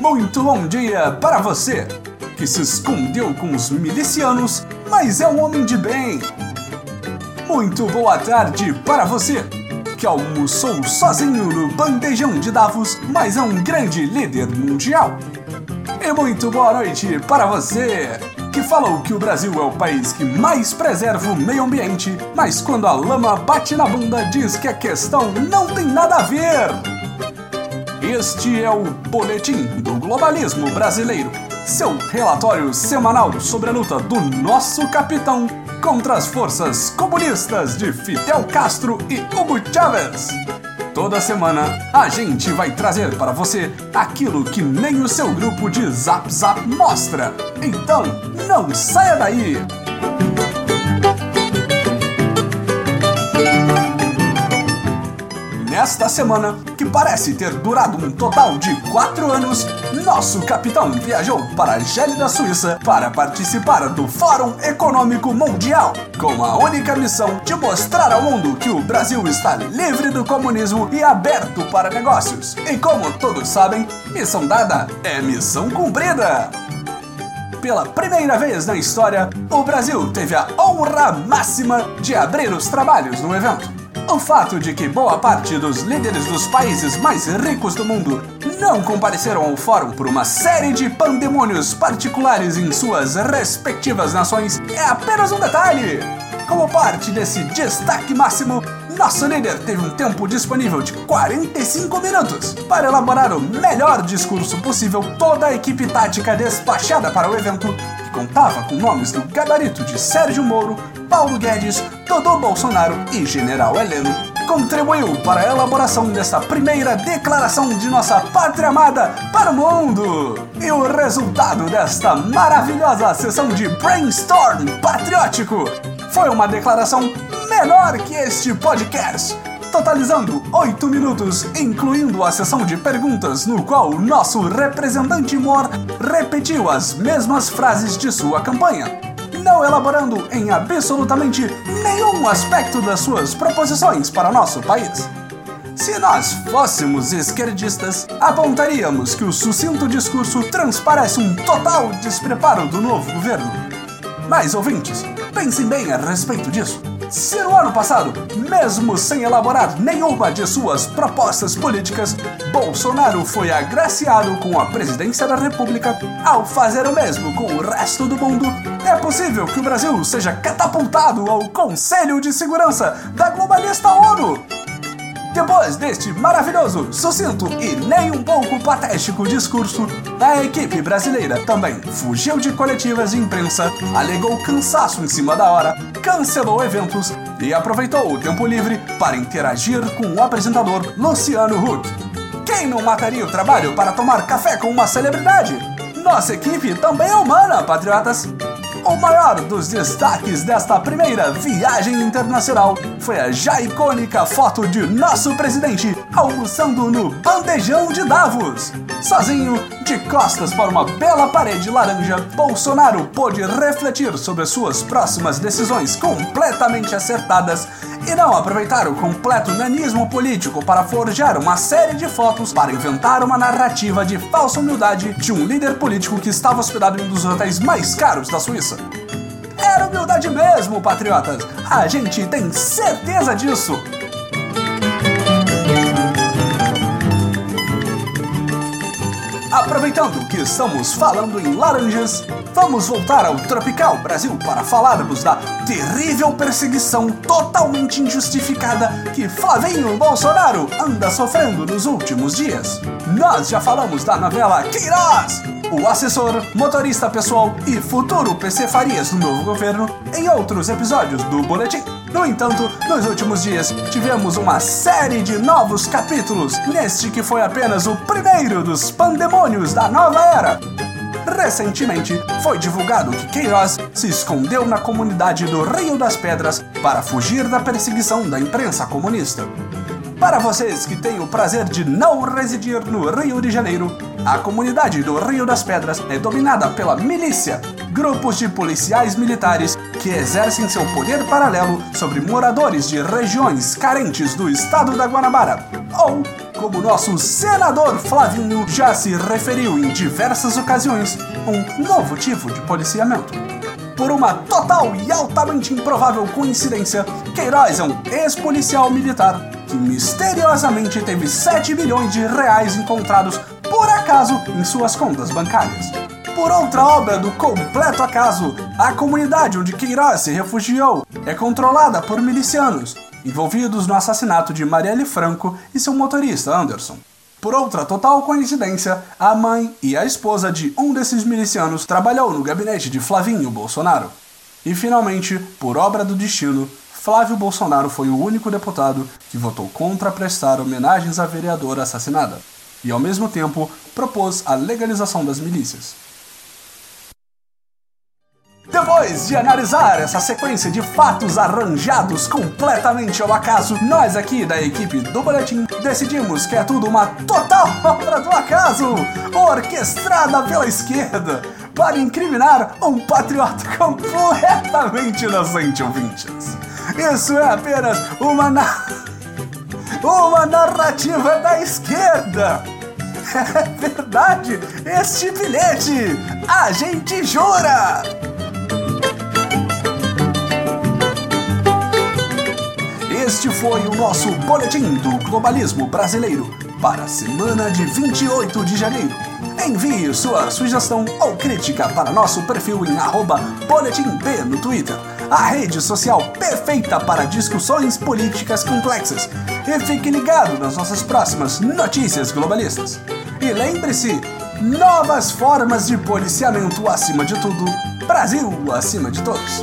Muito bom dia para você que se escondeu com os milicianos, mas é um homem de bem. Muito boa tarde para você que almoçou sozinho no bandejão de Davos, mas é um grande líder mundial. E muito boa noite para você que falou que o Brasil é o país que mais preserva o meio ambiente, mas quando a lama bate na bunda diz que a questão não tem nada a ver. Este é o Boletim do Globalismo Brasileiro, seu relatório semanal sobre a luta do nosso capitão contra as forças comunistas de Fidel Castro e Hugo Chávez. Toda semana a gente vai trazer para você aquilo que nem o seu grupo de Zap Zap mostra. Então, não saia daí! Nesta semana, que parece ter durado um total de 4 anos, nosso capitão viajou para a gélida Suíça para participar do Fórum Econômico Mundial, com a única missão de mostrar ao mundo que o Brasil está livre do comunismo e aberto para negócios. E como todos sabem, missão dada é missão cumprida pela primeira vez na história, o Brasil teve a honra máxima de abrir os trabalhos no evento. O fato de que boa parte dos líderes dos países mais ricos do mundo não compareceram ao fórum por uma série de pandemônios particulares em suas respectivas nações é apenas um detalhe. Como parte desse destaque máximo, nosso líder teve um tempo disponível de 45 minutos para elaborar o melhor discurso possível. Toda a equipe tática despachada para o evento, contava com nomes do gabarito de Sérgio Moro, Paulo Guedes, Dodô Bolsonaro e General Heleno, contribuiu para a elaboração dessa primeira declaração de nossa pátria amada para o mundo. E o resultado desta maravilhosa sessão de brainstorm patriótico foi uma declaração menor que este podcast, totalizando 8 minutos, incluindo a sessão de perguntas, no qual nosso representante Mor repetiu as mesmas frases de sua campanha não elaborando em absolutamente nenhum aspecto das suas proposições para nosso país. Se nós fôssemos esquerdistas, apontaríamos que o sucinto discurso transparece um total despreparo do novo governo. Mas, ouvintes, pensem bem a respeito disso. Se no ano passado, mesmo sem elaborar nenhuma de suas propostas políticas, Bolsonaro foi agraciado com a presidência da República, ao fazer o mesmo com o resto do mundo, é possível que o Brasil seja catapultado ao Conselho de Segurança da globalista ONU. Depois deste maravilhoso, sucinto e nem um pouco patético discurso, a equipe brasileira também fugiu de coletivas de imprensa, alegou cansaço em cima da hora, cancelou eventos e aproveitou o tempo livre para interagir com o apresentador Luciano Huck. Quem não mataria o trabalho para tomar café com uma celebridade? Nossa equipe também é humana, patriotas! O maior dos destaques desta primeira viagem internacional foi a já icônica foto de nosso presidente almoçando no bandejão de Davos. Sozinho, de costas para uma bela parede laranja, Bolsonaro pôde refletir sobre suas próximas decisões completamente acertadas e não aproveitar o completo nanismo político para forjar uma série de fotos para inventar uma narrativa de falsa humildade de um líder político que estava hospedado em um dos hotéis mais caros da Suíça. Era humildade mesmo, patriotas! A gente tem certeza disso! Aproveitando que estamos falando em laranjas, vamos voltar ao tropical Brasil para falarmos da terrível perseguição totalmente injustificada que Flavinho Bolsonaro anda sofrendo nos últimos dias. Nós já falamos da novela Queiroz, o assessor, motorista pessoal e futuro PC Farias do novo governo em outros episódios do Boletim. No entanto, nos últimos dias tivemos uma série de novos capítulos, neste que foi apenas o primeiro dos pandemônios da nova era. Recentemente, foi divulgado que Queiroz se escondeu na comunidade do Rio das Pedras para fugir da perseguição da imprensa comunista. Para vocês que têm o prazer de não residir no Rio de Janeiro, a comunidade do Rio das Pedras é dominada pela milícia, grupos de policiais militares que exercem seu poder paralelo sobre moradores de regiões carentes do estado da Guanabara. Ou, como nosso senador Flavinho já se referiu em diversas ocasiões, um novo tipo de policiamento. Por uma total e altamente improvável coincidência, Queiroz é um ex-policial militar que misteriosamente teve 7 milhões de reais encontrados por acaso em suas contas bancárias. Por outra obra do completo acaso, a comunidade onde Queiroz se refugiou é controlada por milicianos, envolvidos no assassinato de Marielle Franco e seu motorista Anderson. Por outra total coincidência, a mãe e a esposa de um desses milicianos trabalhou no gabinete de Flavinho Bolsonaro. E finalmente, por obra do destino, Flávio Bolsonaro foi o único deputado que votou contra prestar homenagens à vereadora assassinada, e ao mesmo tempo propôs a legalização das milícias. Depois de analisar essa sequência de fatos arranjados completamente ao acaso, nós aqui da equipe do Boletim decidimos que é tudo uma total obra do acaso, orquestrada pela esquerda, para incriminar um patriota completamente inocente, ouvintes. Isso é apenas uma, na... uma narrativa da esquerda. É verdade, este bilhete, a gente jura! Este foi o nosso Boletim do Globalismo Brasileiro para a semana de 28 de janeiro. Envie sua sugestão ou crítica para nosso perfil em BoletimB no Twitter, a rede social perfeita para discussões políticas complexas. E fique ligado nas nossas próximas notícias globalistas. E lembre-se, novas formas de policiamento acima de tudo, Brasil acima de todos.